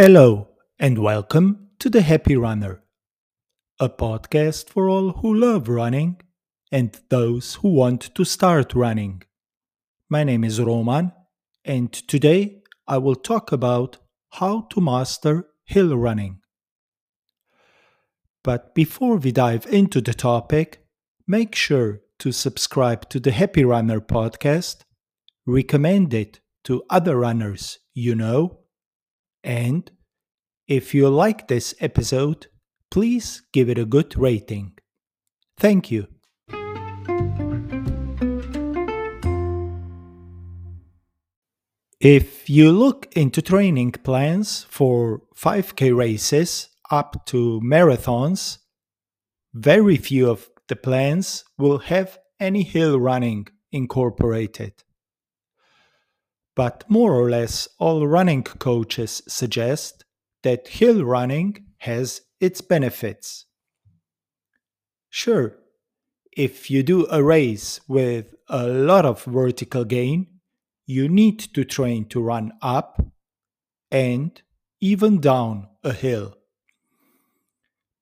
Hello, and welcome to The Happy Runner, a podcast for all who love running and those who want to start running. My name is Roman, and today I will talk about how to master hill running. But before we dive into the topic, make sure to subscribe to the Happy Runner podcast, recommend it to other runners you know, and if you like this episode, please give it a good rating. Thank you. If you look into training plans for 5K races up to marathons, very few of the plans will have any hill running incorporated. But more or less all running coaches suggest that hill running has its benefits. Sure, if you do a race with a lot of vertical gain, you need to train to run up and even down a hill.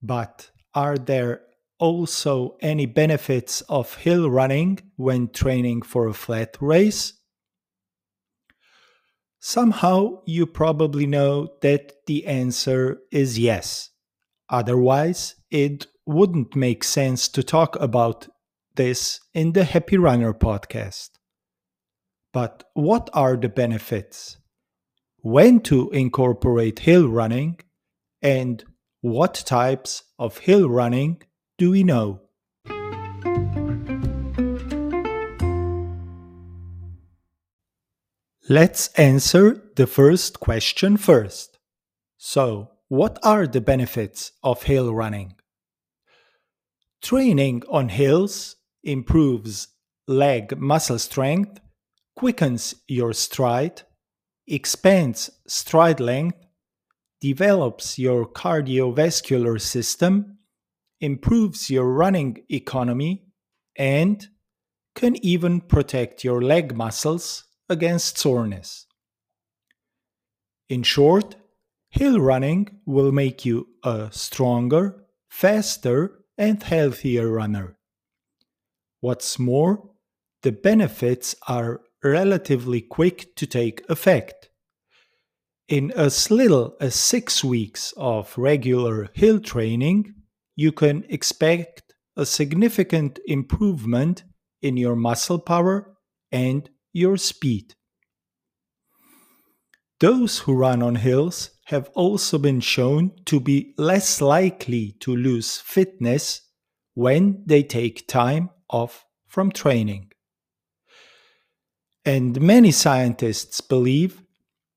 But are there also any benefits of hill running when training for a flat race? Somehow you probably know that the answer is yes. Otherwise, it wouldn't make sense to talk about this in the Happy Runner podcast. But what are the benefits? When to incorporate hill running? And what types of hill running do we know? Let's answer the first question first. So, what are the benefits of hill running? Training on hills improves leg muscle strength, quickens your stride, expands stride length, develops your cardiovascular system, improves your running economy, and can even protect your leg muscles against soreness. In short, hill running will make you a stronger, faster, and healthier runner. What's more, the benefits are relatively quick to take effect. In as little as six weeks of regular hill training, you can expect a significant improvement in your muscle power and your speed. Those who run on hills have also been shown to be less likely to lose fitness when they take time off from training. And many scientists believe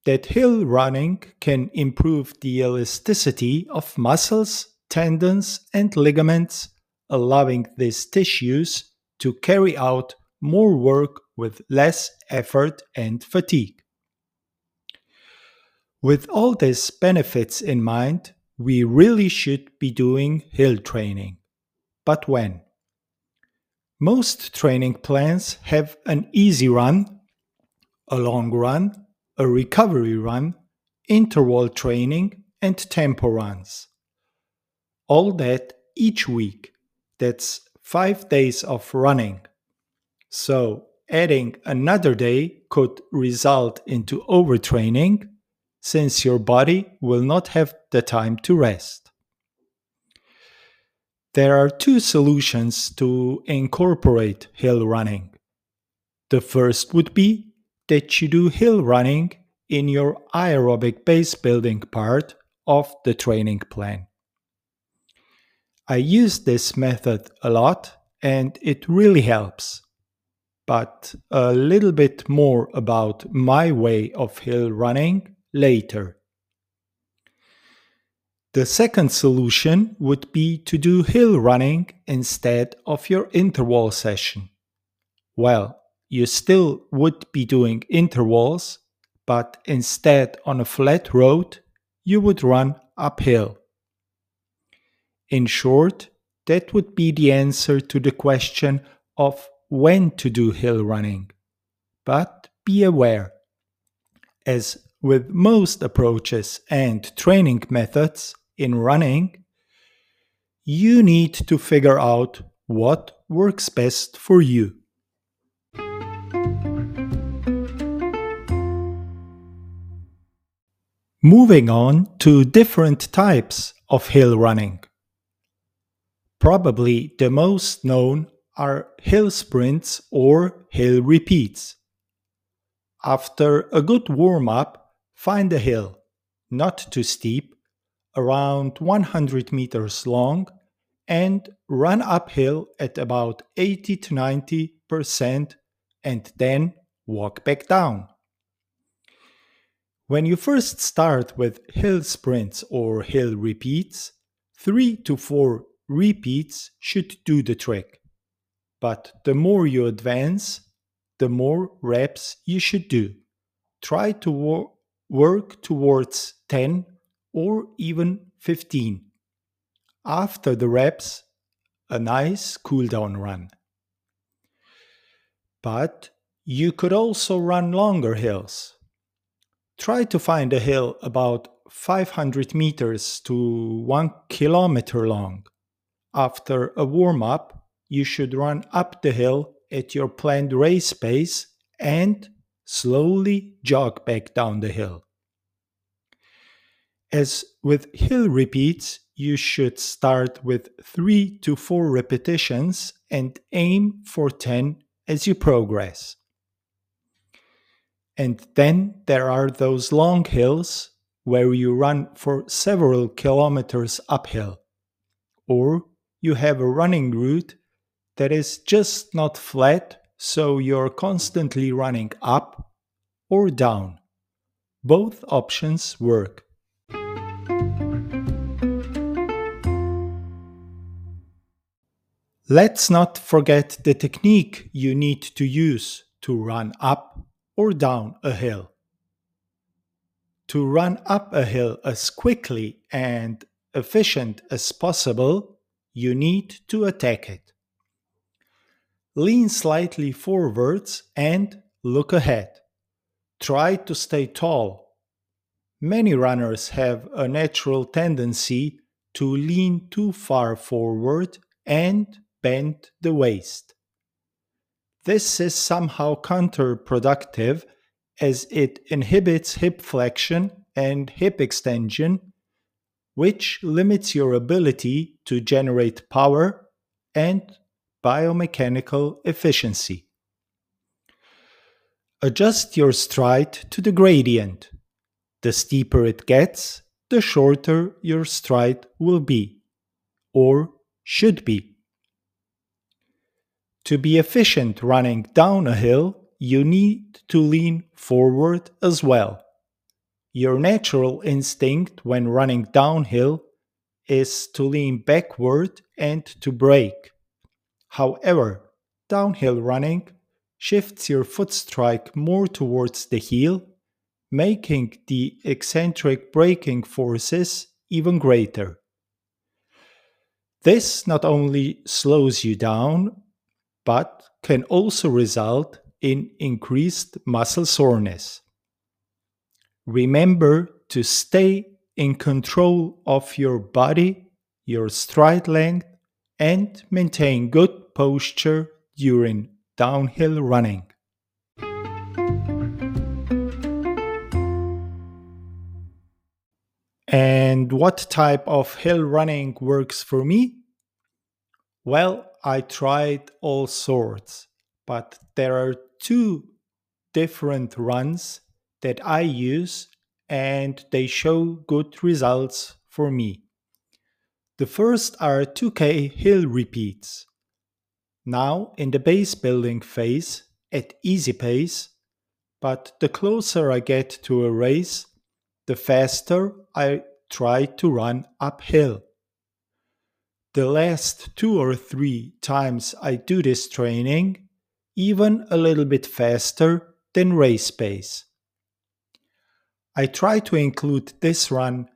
that hill running can improve the elasticity of muscles, tendons, and ligaments, allowing these tissues to carry out more work with less effort and fatigue. With all these benefits in mind, we really should be doing hill training. But when? Most training plans have an easy run, a long run, a recovery run, interval training, and tempo runs. All that each week. That's five days of running. So adding another day could result into overtraining since your body will not have the time to rest. There are two solutions to incorporate hill running. The first would be that you do hill running in your aerobic base building part of the training plan. I use this method a lot and it really helps but a little bit more about my way of hill running later. The second solution would be to do hill running instead of your interval session. Well, you still would be doing intervals, but instead on a flat road, you would run uphill. In short, that would be the answer to the question of when to do hill running. But be aware, as with most approaches and training methods in running, you need to figure out what works best for you. Moving on to different types of hill running. Probably the most known are hill sprints or hill repeats. After a good warm up, find a hill, not too steep, around 100 meters long, and run uphill at about 80 to 90 percent and then walk back down. When you first start with hill sprints or hill repeats, 3 to 4 repeats should do the trick. But the more you advance, the more reps you should do. Try to wor- work towards 10 or even 15. After the reps, a nice cool down run. But you could also run longer hills try to find a hill about 500 meters to 1 kilometer long. After a warm up, you should run up the hill at your planned race pace and slowly jog back down the hill. As with hill repeats, you should start with 3 to 4 repetitions and aim for 10 as you progress. And then there are those long hills where you run for several kilometers uphill. Or you have a running route that is just not flat, so you're constantly running up or down. Both options work. Let's not forget the technique you need to use to run up or down a hill. To run up a hill as quickly and efficient as possible, you need to attack it. Lean slightly forwards and look ahead. Try to stay tall. Many runners have a natural tendency to lean too far forward and bend the waist. This is somehow counterproductive as it inhibits hip flexion and hip extension, which limits your ability to generate power and biomechanical efficiency. Adjust your stride to the gradient. The steeper it gets, the shorter your stride will be, or should be. To be efficient running down a hill, you need to lean forward as well. Your natural instinct when running downhill is to lean backward and to brake. However, downhill running shifts your foot strike more towards the heel, making the eccentric braking forces even greater. This not only slows you down, but can also result in increased muscle soreness. Remember to stay in control of your body, your stride length, and maintain good posture during downhill running. And what type of hill running works for me? Well, I tried all sorts, but there are two different runs that I use and they show good results for me. The first are 2K hill repeats. Now in the base building phase at easy pace, but the closer I get to a race, the faster I try to run uphill. The last two or three times I do this training, even a little bit faster than race pace. I try to include this run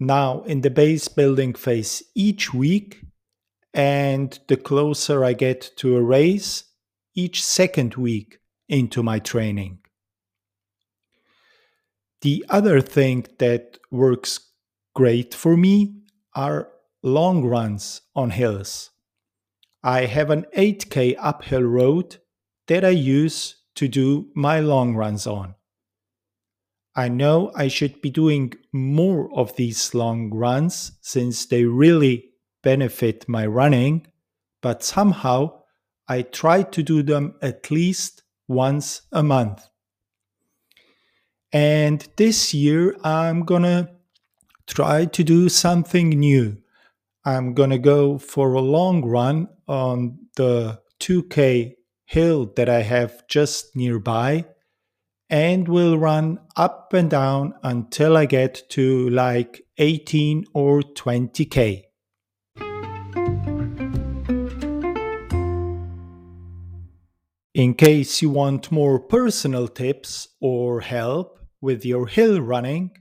now in the base building phase each week, and the closer I get to a race, each second week into my training. The other thing that works great for me are long runs on hills. I have an 8k uphill road that I use to do my long runs on. I know I should be doing more of these long runs since they really benefit my running, but somehow I try to do them at least once a month. And this year I'm gonna try to do something new. I'm gonna go for a long run on the 2K hill that I have just nearby and will run up and down until I get to like 18 or 20k. In case you want more personal tips or help with your hill running,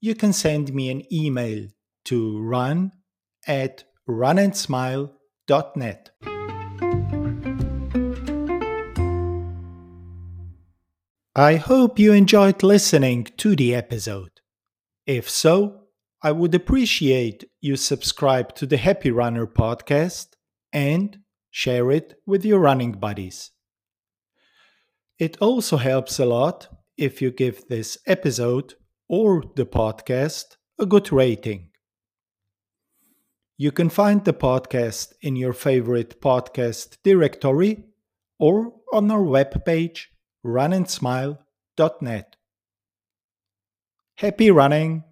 you can send me an email to run at runandsmile.net. I hope you enjoyed listening to the episode. If so, I would appreciate you subscribe to the Happy Runner podcast and share it with your running buddies. It also helps a lot if you give this episode or the podcast a good rating. You can find the podcast in your favorite podcast directory or on our webpage runandsmile.net. Happy running!